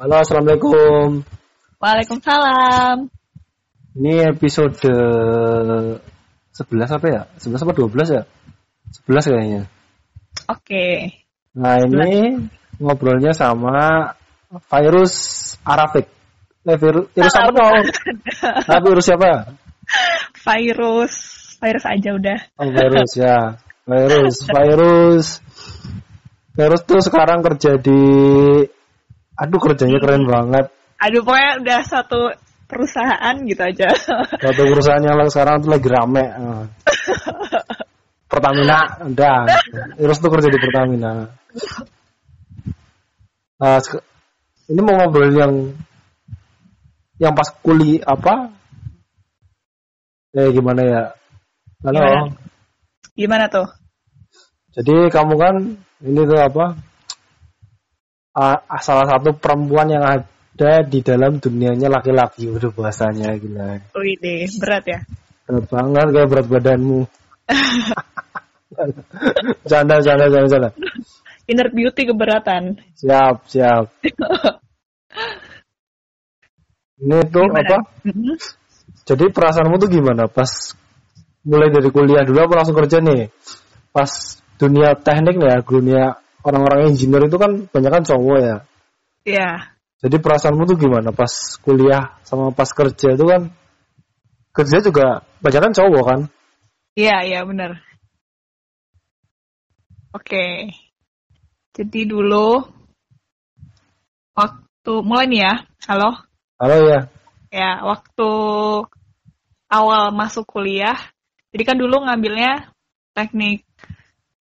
Halo, Assalamualaikum. Waalaikumsalam. Ini episode 11 apa ya? 11 apa 12 ya? 11 kayaknya. Oke. Nah, ini ngobrolnya sama virus Arafik. Eh, virus, virus apa dong? Nah, virus siapa? Virus, virus aja udah. Oh, virus ya. Virus, virus. Virus tuh sekarang kerja di Aduh, kerjanya keren banget. Aduh, pokoknya udah satu perusahaan gitu aja. Satu perusahaan yang sekarang tuh lagi rame. Pertamina, udah. Virus tuh kerja di Pertamina. Nah, ini mau ngobrol yang yang pas kuliah apa? Eh gimana ya? Halo. Gimana? Gimana tuh? Jadi kamu kan ini tuh apa? Ah, salah satu perempuan yang ada di dalam dunianya laki-laki udah bahasanya gila. Wih deh, berat ya. Berat banget kayak berat badanmu. Canda, canda, canda, canda. Inner beauty keberatan. Siap, siap. Ini tuh Gimana? apa? Mhm. Jadi perasaanmu tuh gimana pas mulai dari kuliah dulu apa langsung kerja nih? Pas dunia teknik ya, dunia orang-orang engineer itu kan banyak kan cowok ya. Iya. Jadi perasaanmu tuh gimana pas kuliah sama pas kerja itu kan kerja juga banyak kan cowok kan? Iya, iya benar. Oke. Jadi dulu waktu mulai nih ya. Halo. Halo ya. Ya, waktu awal masuk kuliah, jadi kan dulu ngambilnya teknik,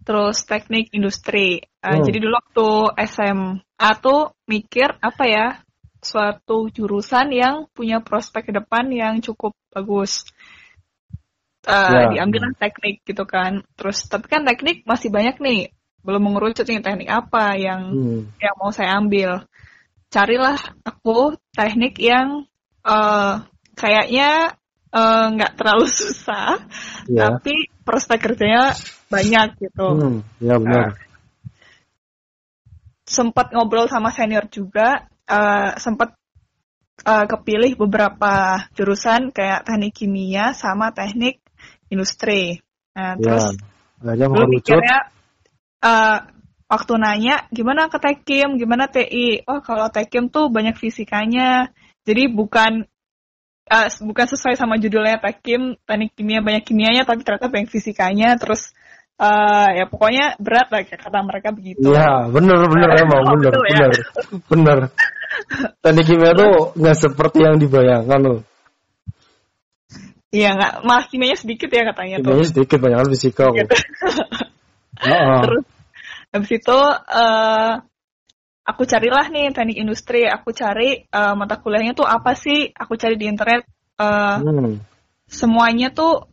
terus teknik industri. Eh, Hmm. Jadi dulu waktu SMA tuh mikir apa ya, suatu jurusan yang punya prospek ke depan yang cukup bagus. Eh, Ya. diambillah teknik gitu kan. Terus tapi kan teknik masih banyak nih, belum mengerucut nih teknik apa yang Hmm. yang mau saya ambil. Carilah aku teknik yang eh, kayaknya eh, nggak terlalu susah, Ya. tapi prospek kerjanya banyak gitu. Hmm, ya benar. Sempat ngobrol sama senior juga, eh, sempat eh, kepilih beberapa jurusan kayak teknik kimia sama teknik industri. Nah, terus. Akhirnya dulu mengerucut. mikirnya eh, waktu nanya gimana ke Tekim, gimana TI? Oh kalau Tekim tuh banyak fisikanya, jadi bukan eh, bukan sesuai sama judulnya Tekim teknik kimia banyak kimianya, tapi ternyata banyak fisikanya. Terus eh, ya pokoknya berat lah kayak kata mereka begitu. Iya, bener bener emang Oh, bener betul ya? bener bener. Teknik kimia tuh nggak seperti yang dibayangkan loh. Iya nggak, malah kimianya sedikit ya katanya tuh. Kimianya sedikit banyak kan fisika. Gitu. Heeh. Terus habis itu eh, aku carilah nih teknik industri, aku cari eh, mata kuliahnya tuh apa sih? Aku cari di internet eh, Hmm. semuanya tuh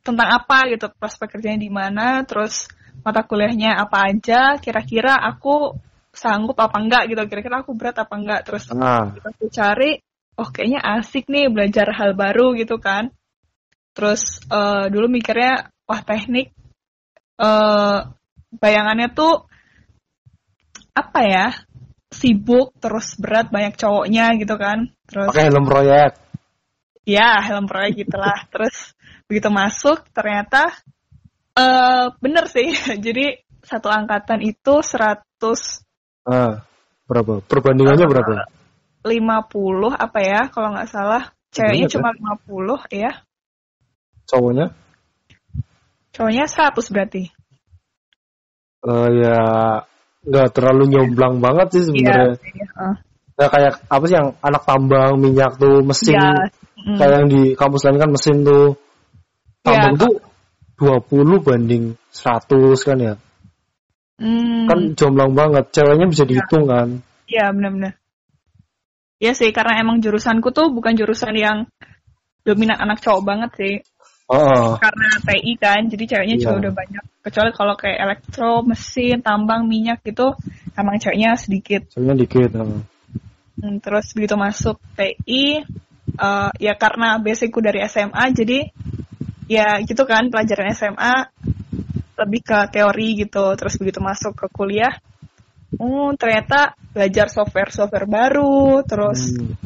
tentang apa gitu, prospek kerjanya di mana, terus mata kuliahnya apa aja, kira-kira aku sanggup apa enggak gitu, kira-kira aku berat apa enggak, terus Nah, aku cari, oh kayaknya asik nih belajar hal baru gitu kan. Terus eh, dulu mikirnya, wah teknik, eh bayangannya tuh apa ya, sibuk, terus berat, banyak cowoknya gitu kan. Terus pakai helm proyek. ya helm proyek gitulah. terus begitu masuk ternyata eh bener sih. Jadi satu angkatan itu 150 Ah, berapa? Perbandingannya berapa? apa ya kalau nggak salah. Ceweknya cuma 50 ya. Cowoknya? Cowoknya 100 berarti. Eh ya nggak terlalu nyomblang banget sih sebenarnya. Iya. Heeh. Nggak kayak apa sih yang anak tambang minyak tuh mesin Iya. Mm. kayak yang di kampus lain kan mesin tuh tambang Iya. tuh 20 banding 100 kan ya. Hmm, Kan jomblang banget. Ceweknya bisa dihitung kan. Iya benar-benar. Iya sih karena emang jurusanku tuh bukan jurusan yang dominan anak cowok banget sih. Oh, Karena TI kan, jadi ceweknya juga Iya. udah banyak. Kecuali kalau kayak elektro, mesin, tambang, minyak gitu, emang ceweknya sedikit. ceweknya dikit. Hmm, terus begitu masuk TI, eh, ya karena basicku dari SMA, jadi ya gitu kan pelajaran SMA lebih ke teori gitu. Terus begitu masuk ke kuliah, oh ternyata belajar software-software baru, terus Hmm.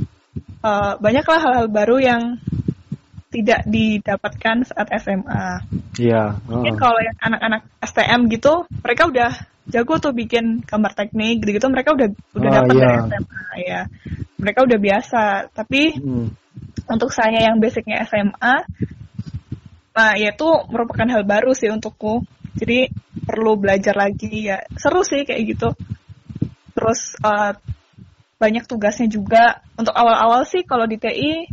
eh, banyaklah hal-hal baru yang tidak didapatkan saat SMA. Iya. Mungkin heeh. kalau yang anak-anak STM gitu, mereka udah jago tuh bikin gambar teknik gitu-gitu, mereka udah udah Ah, dapat iya. dari SMA ya. Mereka udah biasa. Tapi Hmm. untuk saya yang basicnya SMA, nah ya itu merupakan hal baru sih untukku. Jadi perlu belajar lagi ya. Seru sih kayak gitu. Terus eh, banyak tugasnya juga. Untuk awal-awal sih kalau di TI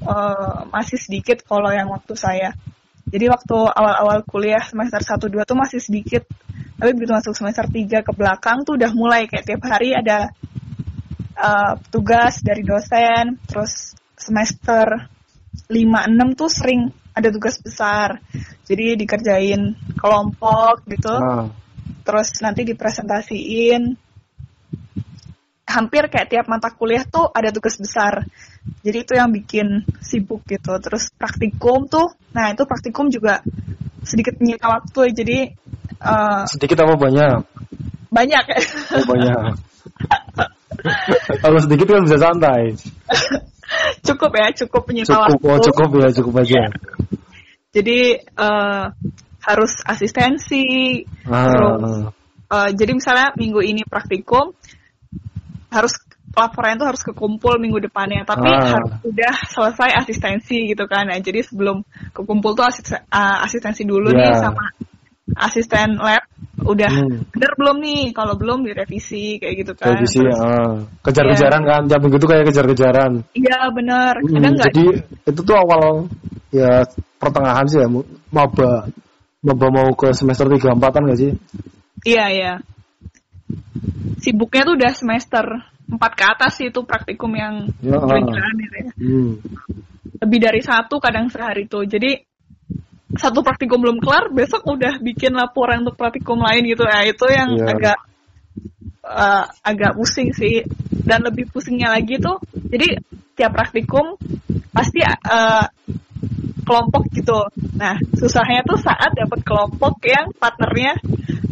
eh, masih sedikit kalau yang waktu saya. Jadi waktu awal-awal kuliah semester 1 2 tuh masih sedikit. Tapi begitu masuk semester 3 ke belakang tuh udah mulai kayak tiap hari ada eh, tugas dari dosen, terus semester 5 6 tuh sering ada tugas besar. Jadi dikerjain kelompok gitu Ah. terus nanti dipresentasiin hampir kayak tiap mata kuliah tuh ada tugas besar jadi itu yang bikin sibuk gitu terus praktikum tuh nah itu praktikum juga sedikit menyita waktu jadi eh, Sedikit apa banyak? banyak Oh, banyak. Kalau sedikit kan bisa santai. cukup ya cukup menyita Cukup, waktu oh cukup ya, cukup aja. jadi eh, harus asistensi Ah, Terus, Eh, jadi misalnya minggu ini praktikum harus laporan itu harus kekumpul minggu depannya tapi Ah. harus udah selesai asistensi gitu kan nah, jadi sebelum kekumpul tuh asis- eh, asistensi dulu Ya. nih sama asisten lab udah Hmm. bener belum nih kalau belum direvisi kayak gitu kan revisi, Terus, ah. kejar-kejaran kan, tiap minggu tuh kayak kejar-kejaran. iya bener Hmm, kadang jadi itu tuh awal ya pertengahan sih ya, maba maba mau ke semester tiga empatan gak sih? iya iya sibuknya tuh udah semester 4 ke atas sih itu praktikum yang Ya, gitu ya Hmm. lebih dari satu kadang sehari tuh. Jadi satu praktikum belum kelar besok udah bikin laporan untuk praktikum lain gitu. Ya itu yang Iya. agak eh, agak pusing sih. Dan lebih pusingnya lagi tuh jadi tiap praktikum pasti eh, kelompok gitu nah susahnya tuh saat dapat kelompok yang partnernya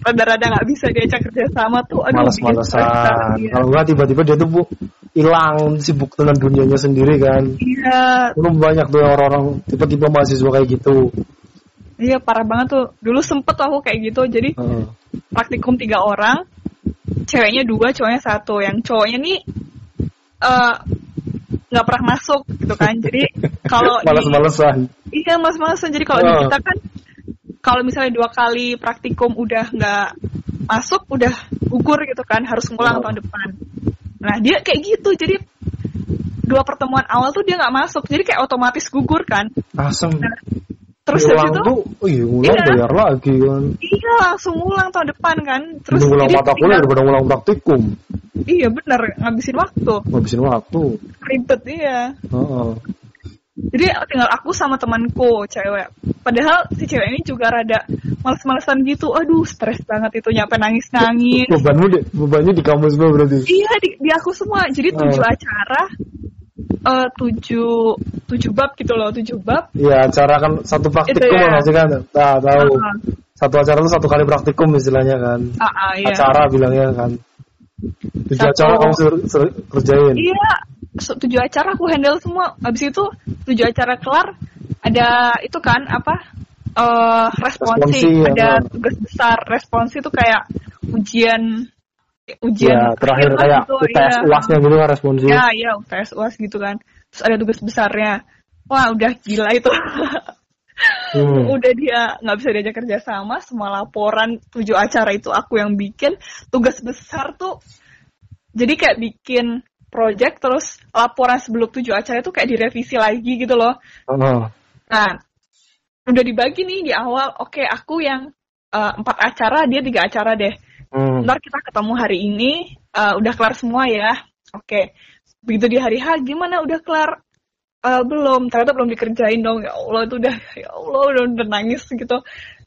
rada-rada nggak bisa diajak kerja sama tuh aduh banget, Males-malesan. iya. Kalau enggak tiba-tiba dia tuh bu hilang sibuk dengan dunianya sendiri kan. iya Belum banyak tuh orang-orang tiba-tiba mahasiswa kayak gitu. iya parah banget tuh dulu sempet aku kayak gitu jadi Heeh. praktikum tiga orang, ceweknya dua, cowoknya satu. Yang cowoknya nih eh, nggak pernah masuk gitu kan. Jadi kalau Males-malesan. iya mas-masan. Jadi kalau di Oh. kita kan, kalau misalnya dua kali praktikum udah nggak masuk, udah gugur gitu kan, harus ngulang Oh. tahun depan. Nah dia kayak gitu, jadi dua pertemuan awal tuh dia nggak masuk, jadi kayak otomatis gugur kan. Asem. Terus habis ulang itu, tuh, iya ulang Iya. bayar lagi kan. iya langsung ngulang tahun depan kan. Terus Terus ngulang jadi mata kuliah daripada ngulang praktikum. Iya bener, ngabisin waktu. Ngabisin waktu. Ribet iya. Heeh. Jadi tinggal aku sama temanku cewek. Padahal si cewek ini juga rada males-malesan gitu. Aduh, stres banget itu nyampe nangis-nangis. Bebanmu di, bebannya di kamu semua berarti. iya, di, di aku semua. Jadi tujuh Oh. acara, eh tujuh tujuh bab gitu loh, tujuh bab. Iya, acara kan satu praktikum ya. masih kan. Nah, tahu. Ah, Satu acara itu satu kali praktikum istilahnya kan. ah, ah, iya. Acara bilangnya kan. Tujuh Satu- acara kamu ser- ser- kerjain. Iya, tujuh acara aku handle semua. Habis itu tujuh acara kelar, ada itu kan apa? eh responsi, Responsi, ada ya. tugas besar. Responsi itu kayak ujian ujian Ya, terakhir akhir kayak gitu, UTS iya. UASnya gitu kan responsif. Ya, ya UTS UAS gitu kan. Terus ada tugas besarnya. Wah, udah gila itu. Hmm. udah dia nggak bisa diajak kerja sama, semua laporan tujuh acara itu aku yang bikin. Tugas besar tuh jadi kayak bikin project terus laporan sebelum tujuh acara itu kayak direvisi lagi gitu loh. Heeh. Nah, udah dibagi nih di awal. Oke, aku yang eh, empat acara, dia tiga acara deh. Hmm. Ntar kita ketemu hari ini, eh, udah kelar semua ya. Oke. Begitu di hari H, gimana udah kelar? Eh, belum, ternyata belum dikerjain dong. Ya Allah, itu udah, ya Allah, udah, udah nangis gitu.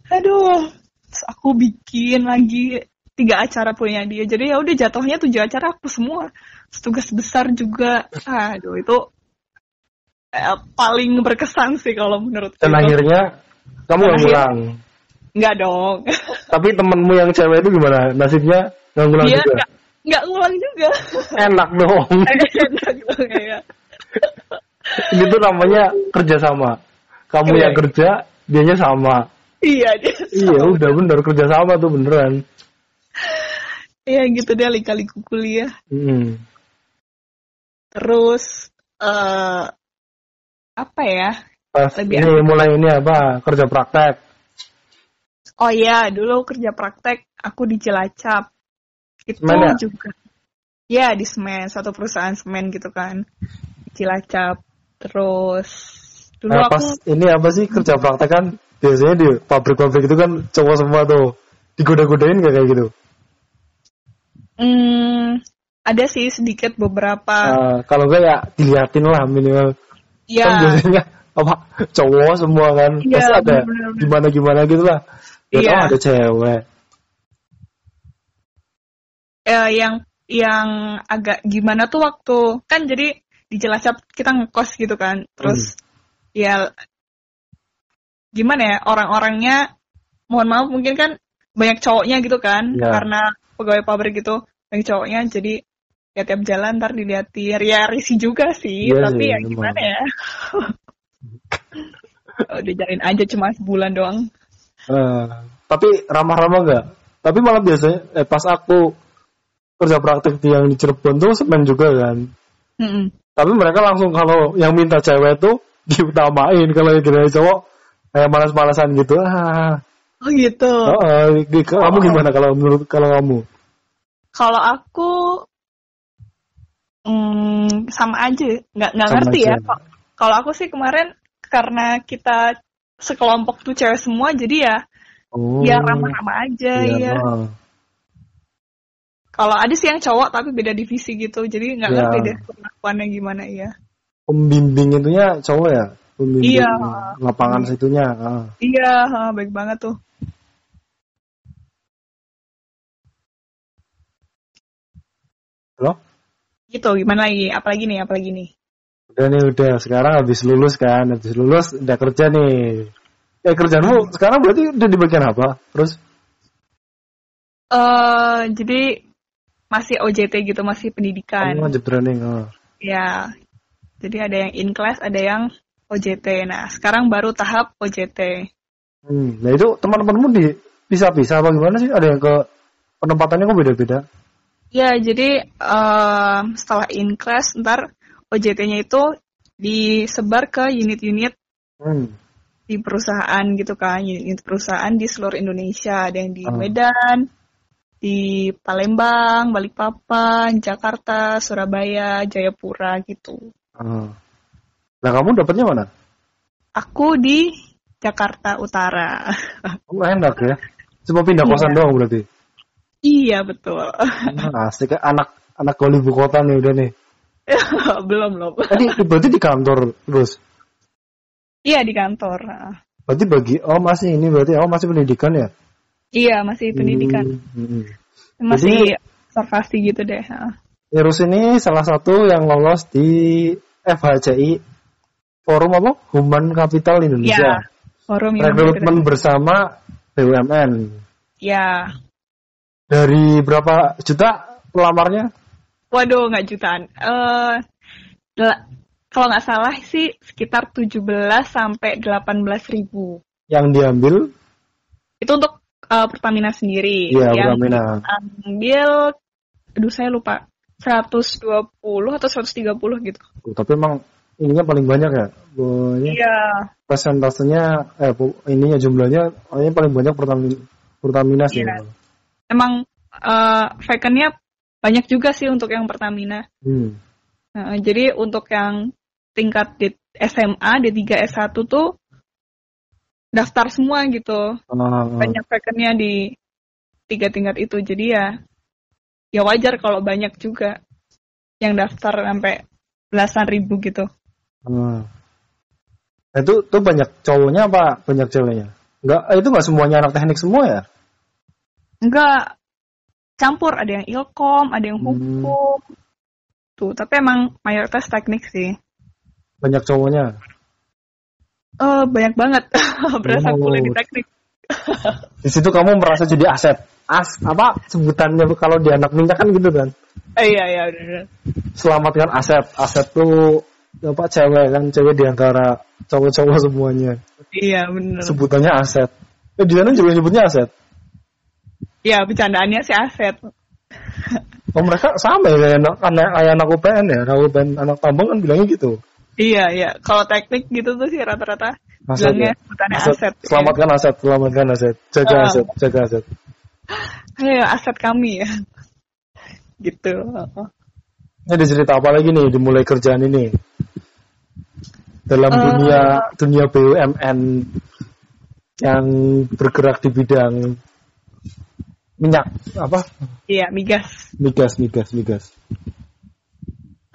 Aduh. Terus aku bikin lagi tiga acara punya dia. Jadi ya udah jatuhnya tujuh acara aku semua. Tugas besar juga. Aduh, itu eh, paling berkesan sih kalau menurut Dan akhirnya kamu yang ngulang. Enggak dong. Tapi temenmu yang cewek itu gimana? Nasibnya Nggak ngulang dia juga. nggak nggak ngulang juga Enak dong. enak gitu kayak Ini tuh namanya kerjasama. Kamu Iya. yang kerja, dianya sama. iya dia Iya, udah bener kerjasama tuh beneran. Iya gitu deh lika-liku kuliah Hmm. terus eh apa ya Pas Lebih ini mulai ini apa? Kerja praktek. oh iya dulu kerja praktek aku di Cilacap itu Semen ya? juga ya di semen satu perusahaan semen gitu kan Cilacap terus dulu Nah, aku pas ini apa sih kerja praktek kan biasanya di pabrik-pabrik itu kan cowok semua tuh digoda-godain gak kayak gitu. hmm, ada sih sedikit beberapa Nah, kalau enggak ya diliatin lah minimal. ya Kan biasanya apa cowok semua kan Iya, pasti ada gimana gimana gitu lah. Ya Iya. ada cewek. eh, yang yang agak gimana tuh waktu kan jadi di Cilacap kita ngekos gitu kan terus ya gimana ya orang-orangnya mohon maaf mungkin kan banyak cowoknya gitu kan Ya. karena pegawai pabrik gitu banyak cowoknya jadi ya tiap jalan ntar diliatin ya risih juga sih Iya tapi sih, ya emang. gimana ya udah jalin aja cuma sebulan doang Eh, tapi ramah-ramah enggak? Tapi malah biasanya eh, pas aku kerja praktek di yang di Cirebon tuh semen juga kan. Mm-mm. Tapi mereka langsung kalau yang minta cewek tuh diutamain kalau yang kira cowok kayak malas-malasan gitu. Ah, oh gitu oh, kamu gimana kalau menurut kalau kamu? Kalau aku mm, sama aja, nggak nggak ngerti ya. aja. Kok- Kalau aku sih kemarin karena kita sekelompok tuh cewek semua, jadi ya Oh, ya ramah-ramah aja iya, ya. ah. Kalau ada sih yang cowok tapi beda divisi gitu, jadi nggak Iya. ngerti deh perlakuannya gimana ya. Pembimbing itunya cowok ya? Pembimbing Iya. lapangan situnya. ah. Iya, baik banget tuh. Halo? Gitu, gimana lagi? Apalagi nih, apalagi nih? Udah nih udah sekarang habis lulus kan, habis lulus udah kerja nih. Eh kerjaanmu sekarang berarti udah di bagian apa? Terus eh jadi masih OJT gitu, masih pendidikan. wajib training. Oh. Ya, jadi ada yang in class, ada yang OJT. Nah, sekarang baru tahap OJT. Hmm. Nah itu teman-temanmu di pisah-pisah apa gimana sih? Ada yang ke penempatannya kok beda-beda? Ya, jadi em, setelah in class, ntar OJT-nya itu disebar ke unit-unit Hmm. di perusahaan gitu kan, unit perusahaan di seluruh Indonesia. Ada yang di Ah. Medan, di Palembang, Balikpapan, Jakarta, Surabaya, Jayapura gitu. Ah. Nah kamu dapatnya mana? Aku di Jakarta Utara. Oh, enak ya. Cuma pindah Iya. kosan doang berarti. iya, betul. Ah, Asik anak anak kau ibu kota nih udah nih. belum, belum. Tadi berarti di kantor terus. Iya, di kantor. Nah, Berarti bagi oh masih ini berarti oh masih pendidikan ya? Iya, masih pendidikan. Hmm. Masih observasi gitu deh. Virus ini salah satu yang lolos di FHCI Forum apa? Human Capital Indonesia. Ya, forum yang Rekrutmen bersama BUMN. Ya, Dari berapa juta pelamarnya? waduh nggak jutaan. Eh, del- kalau nggak salah sih sekitar 17 sampai 18 ribu. Yang diambil Itu untuk eh, Pertamina sendiri. Iya, yang Pertamina. ambil, aduh saya lupa, 120 atau 130 gitu. Oh, tapi emang ininya paling banyak ya. Iya. persentasenya eh ininya jumlahnya ini paling banyak Pertamina Pertamina sih. Iya. Emang eh vacant-nya banyak juga sih untuk yang Pertamina. Hmm. Nah, jadi untuk yang tingkat di SMA, D3, S1 tuh daftar semua gitu. Ah. Banyak vacant-nya di tiga tingkat itu. Jadi ya ya wajar kalau banyak juga yang daftar sampai belasan ribu gitu. Ah. Nah, itu tuh banyak cowoknya apa banyak ceweknya? Enggak, eh, itu enggak semuanya anak teknik semua ya? Enggak campur, ada yang ilkom, ada yang Hmm. hukum. Tuh, tapi emang mayoritas teknik sih. Banyak cowoknya. Eh banyak banget berasa Oh. kuliah di teknik. Di situ kamu merasa jadi aset. As apa sebutannya kalau di anak minyak kan gitu kan. Eh, iya iya bener. Selamatkan aset. Aset tuh apa cewek kan cewek di antara cowok-cowok semuanya. Iya bener. Sebutannya aset. Eh, di sana juga nyebutnya aset. Iya bercandaannya sih aset. Oh mereka sama ya anak, anak, anak UPN ya, anak UPN, anak tambang kan bilangnya gitu. Iya iya. Kalau teknik gitu tuh sih rata-rata bilangnya ya. sebutannya Aset. aset. Selamatkan aset, selamatkan aset, jaga Ah. aset, jaga aset. Iya aset kami ya. gitu. Ini ada cerita apa lagi nih dimulai kerjaan ini? Dalam Eh. dunia dunia BUMN yang bergerak di bidang minyak apa? Iya migas. Migas, migas, migas.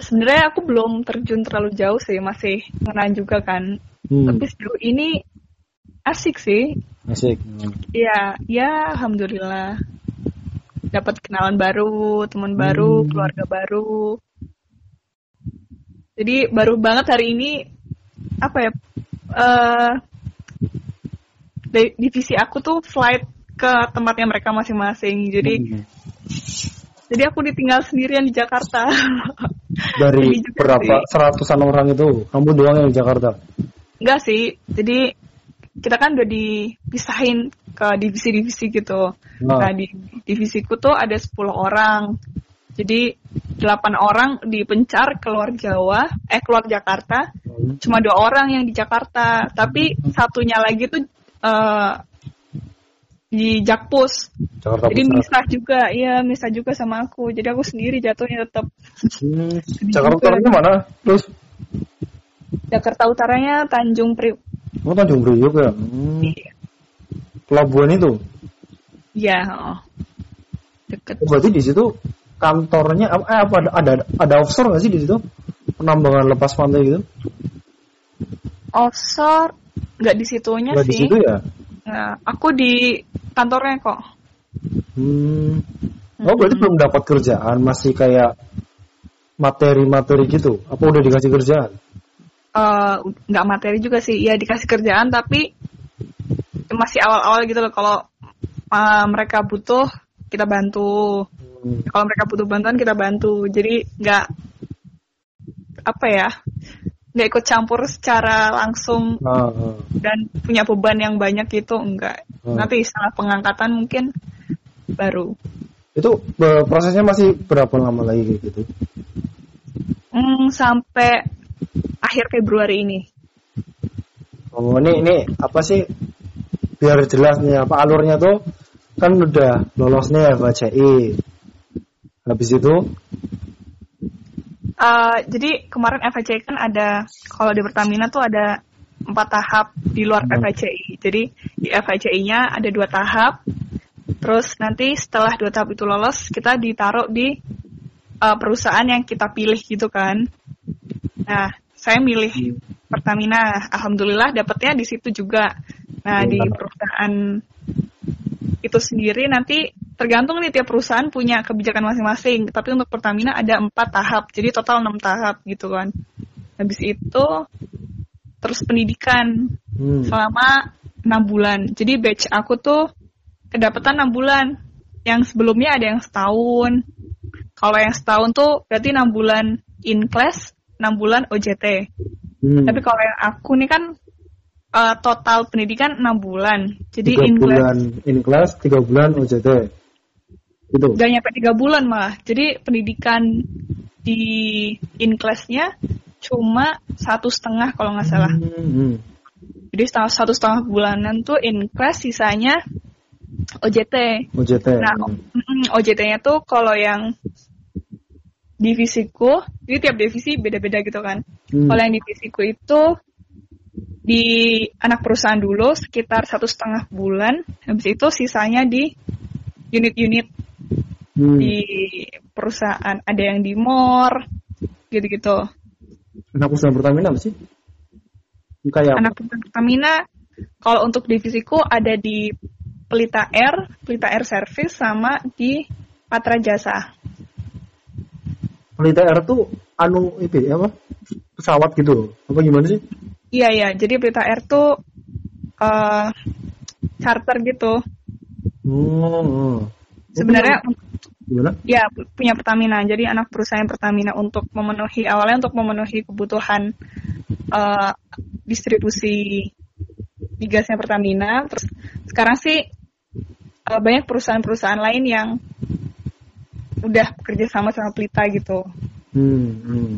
Sebenarnya aku belum terjun terlalu jauh sih, masih mengenal juga kan. Hmm, Tapi sejauh ini asik sih. asik. Iya, ya alhamdulillah. Dapat kenalan baru, teman baru, Hmm. keluarga baru. Jadi baru banget hari ini apa ya? di- divisi aku tuh flight ke tempatnya mereka masing-masing. Jadi Hmm. jadi aku ditinggal sendirian di Jakarta. Dari juga berapa sih. seratusan orang itu, kamu doang yang di Jakarta. Enggak sih. Jadi kita kan udah dipisahin ke divisi-divisi gitu. Nah. Nah, di divisiku tuh ada 10 orang. Jadi 8 orang dipencar keluar Jawa, eh keluar Jakarta. Hmm. Cuma dua orang yang di Jakarta, tapi satunya lagi tuh eh, di Jakpus. Jakarta Jadi Pusat. misah juga, iya misah juga sama aku. Jadi aku sendiri jatuhnya tetap Hmm. Jakarta juga. Utaranya mana? Terus Jakarta Utaranya Tanjung Priok. Oh Tanjung Priok ya. Hmm. Pelabuhan itu. Iya, oh. deket. Oh, berarti di situ kantornya eh, apa ada ada, ada offshore nggak sih di situ? Penambangan lepas pantai gitu? Offshore nggak di situnya di sih. situ ya? Nah, aku di kantornya kok. Hmm. Oh berarti belum dapat kerjaan, masih kayak materi-materi gitu. Apa udah dikasih kerjaan? Eh, nggak materi juga sih, ya dikasih kerjaan tapi masih awal-awal gitu loh. Kalau eh, mereka butuh kita bantu. Hmm. Kalau mereka butuh bantuan kita bantu. Jadi nggak apa ya, nggak ikut campur secara langsung Ah, ah. dan punya beban yang banyak gitu enggak. Hmm. Nanti setelah pengangkatan mungkin baru. Itu eh, prosesnya masih berapa lama lagi gitu? Hmm, sampai akhir Februari ini. Oh ini ini apa sih? Biar jelas nih apa alurnya tuh kan udah lolosnya ya FHCI. Habis itu Eh, jadi kemarin FHCI kan ada kalau di Pertamina tuh ada empat tahap di luar Hmm. FHCI. Jadi di FHCI-nya ada dua tahap. Terus nanti setelah dua tahap itu lolos, kita ditaruh di eh, perusahaan yang kita pilih gitu kan. Nah, saya milih Pertamina. Alhamdulillah dapetnya di situ juga. Nah, di perusahaan itu sendiri nanti tergantung nih tiap perusahaan punya kebijakan masing-masing. Tapi untuk Pertamina ada empat tahap, jadi total enam tahap gitu kan. Habis itu terus pendidikan hmm. selama enam bulan. Jadi batch aku tuh kedapatan enam bulan. Yang sebelumnya ada yang setahun. Kalau yang setahun tuh berarti enam bulan in class, enam bulan OJT. Hmm. Tapi kalau yang aku nih kan eh, total pendidikan enam bulan. Jadi tiga in class bulan in class, tiga bulan OJT. Itu. Gak nyampe tiga bulan malah. Jadi pendidikan di in class-nya cuma satu setengah kalau nggak salah. Hmm, hmm. Jadi setengah satu setengah bulanan tuh in class, sisanya OJT. OJT. Nah, mm, OJT-nya tuh kalau yang divisiku, jadi tiap divisi beda-beda gitu kan. Hmm. Kalau yang divisiku itu di anak perusahaan dulu sekitar satu setengah bulan, habis itu sisanya di unit-unit Hmm. di perusahaan ada yang di MOR gitu-gitu Anak perusahaan Pertamina apa sih? Kayak anak perusahaan Pertamina kalau untuk divisiku ada di Pelita Air Pelita Air Service sama di Patra Jasa Pelita Air tuh anu itu ya, apa? Pesawat gitu. Apa gimana sih? iya iya jadi Pelita Air tuh eh charter gitu. Hmm. Sebenarnya Gimana? ya pu- punya Pertamina. Jadi anak perusahaan Pertamina untuk memenuhi awalnya untuk memenuhi kebutuhan eh, distribusi migasnya Pertamina. Terus sekarang sih eh, banyak perusahaan-perusahaan lain yang udah bekerja sama sama Pelita gitu. Hmm. hmm.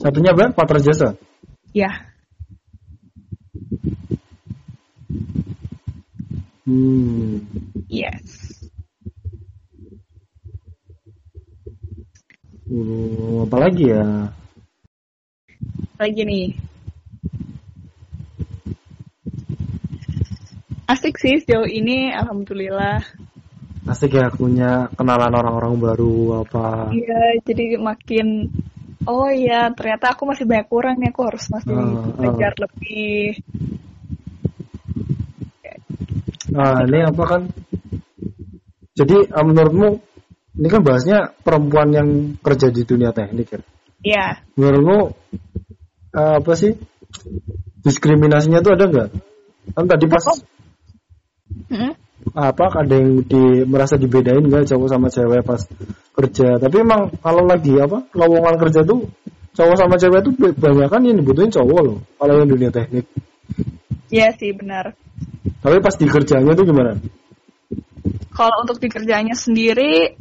Satunya apa? Patra Jasa. Ya, Hmm. yes. Uh, apa lagi ya? Lagi nih. Asik sih sejauh ini, alhamdulillah. Asik ya punya kenalan orang-orang baru apa? Iya, jadi makin oh iya, ternyata aku masih banyak kurang nih, aku harus masih Ah, belajar lebih. Nah, ini apa kan? Jadi eh, menurutmu ini kan bahasnya perempuan yang kerja di dunia teknik ya. Iya, Menurutmu eh, apa sih diskriminasinya tuh ada nggak? Kan tadi pas Mm-mm. apa ada yang di merasa dibedain nggak cowok sama cewek pas kerja. Tapi emang kalau lagi apa lowongan kerja tuh cowok sama cewek tuh banyak kan yang dibutuhin cowok loh. Kalau yang dunia teknik. iya sih benar. Tapi pas di kerjanya tuh gimana? Kalau untuk di kerjanya sendiri,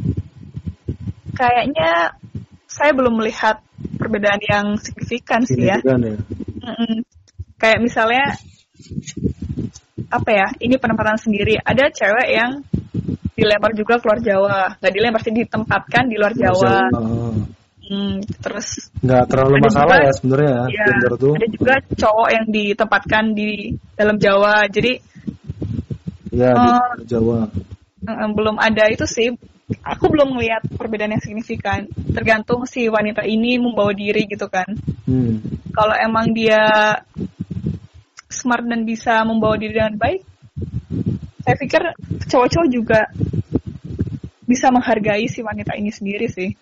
kayaknya saya belum melihat perbedaan yang signifikan sih ya. Ya. Mm-mm. Kayak misalnya apa ya? Ini penempatan sendiri. Ada cewek yang dilempar juga keluar Jawa, nggak dilempar sih ditempatkan di luar Jawa. Hmm, terus nggak terlalu masalah juga- ya sebenarnya ya ya, gender tuh ada juga cowok yang ditempatkan di dalam Jawa. Jadi ya di Oh. Jawa eh, belum ada itu sih. Aku belum melihat perbedaan yang signifikan. Tergantung si wanita ini membawa diri gitu kan. hmm. Kalau emang dia smart dan bisa membawa diri dengan baik, saya pikir cowok-cowok juga bisa menghargai si wanita ini sendiri sih.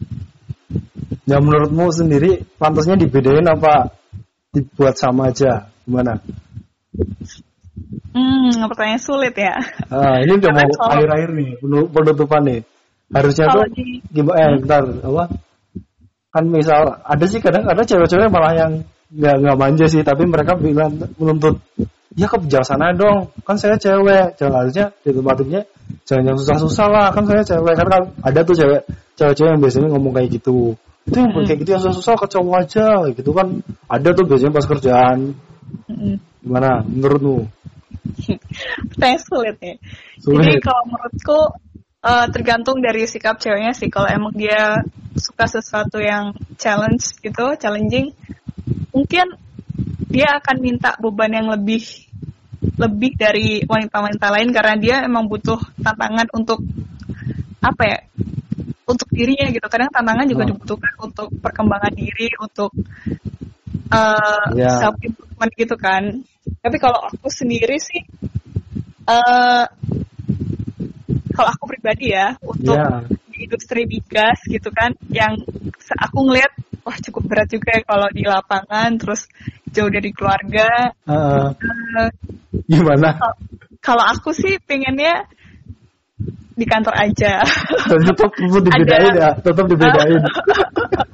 ya menurutmu sendiri pantasnya dibedain apa dibuat sama aja gimana Hmm, pertanyaan sulit ya. ah, ini udah mau akhir-akhir nih penu- penutupan nih harusnya tuh di gimana? Eh bentar apa? Kan misal ada sih kadang-kadang cewek-cewek malah yang nggak nggak manja sih tapi mereka bilang menuntut ya ke sana dong. Kan saya cewek. Jangan harusnya ditempatinnya jangan yang susah-susah lah. Kan saya cewek. Kan, kan ada tuh cewek cewek-cewek yang biasanya ngomong kayak gitu. Itu yang kayak gitu yang susah-susah ke cowok aja gitu kan. Ada tuh biasanya pas kerjaan. Gimana menurutmu? Pertanyaan sulit ya. Jadi Sulit. kalau menurutku eh, tergantung dari sikap ceweknya sih. Kalau emang dia suka sesuatu yang challenge gitu, challenging, mungkin dia akan minta beban yang lebih lebih dari wanita-wanita lain karena dia emang butuh tantangan untuk apa ya? Untuk dirinya gitu. Kadang tantangan juga Oh. dibutuhkan untuk perkembangan diri, untuk eh Ya. self improvement gitu kan. Tapi kalau aku sendiri sih eh kalau aku pribadi ya untuk ya di industri migas gitu kan yang aku ngeliat wah cukup berat juga ya kalau di lapangan terus jauh dari keluarga. Heeh. Eh, gimana? kalau- kalau aku sih pengennya di kantor aja. Tetap tetap dibedain ya tetap dibedain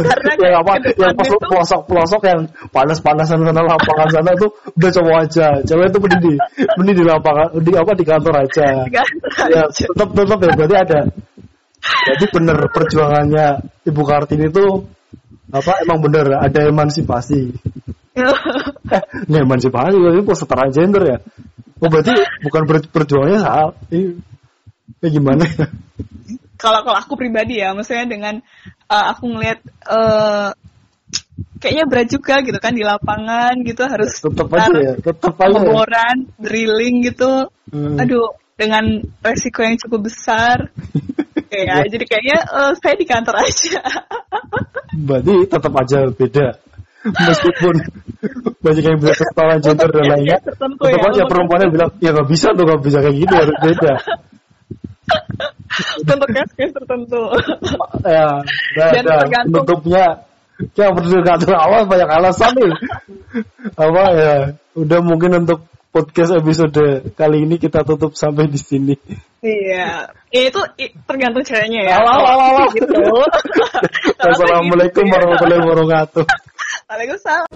Karena yang apa? ke yang depannya tuh- pelosok pelosok yang panas panasan sana lapangan sana tuh udah cowok aja. Cewek itu mending di mending di lapangan di apa di kantor aja. Di kantor ya tetap tetap ya berarti ada. Jadi bener perjuangannya ibu kartini itu apa emang bener ada emansipasi. Eh nggak emansipasi tapi setara gender ya? Oh berarti bukan perjuangannya salah ini. Ini gimana? ya kalau kalau aku pribadi ya maksudnya dengan uh, aku ngelihat uh, kayaknya berat juga gitu kan di lapangan gitu harus tetap aja ya tetap aja ya. drilling gitu. Hmm. aduh dengan resiko yang cukup besar. Ya. jadi kayaknya uh, saya di kantor aja. Berarti tetap aja beda. Meskipun banyak yang bilang kesetaraan gender dan lainnya tetap ya, aja perempuannya bilang ya nggak bisa tuh nggak bisa kayak gini harus beda untuk case-case tertentu ya nggak Dan ada tergantung- penutupnya ya kantor awal banyak alasan nih apa ya udah mungkin untuk podcast episode kali ini kita tutup sampai di sini Iya, ya, itu tergantung ceweknya ya. Alah, alah, alah. Gitu. Assalamualaikum warahmatullahi wabarakatuh Waalaikumsalam.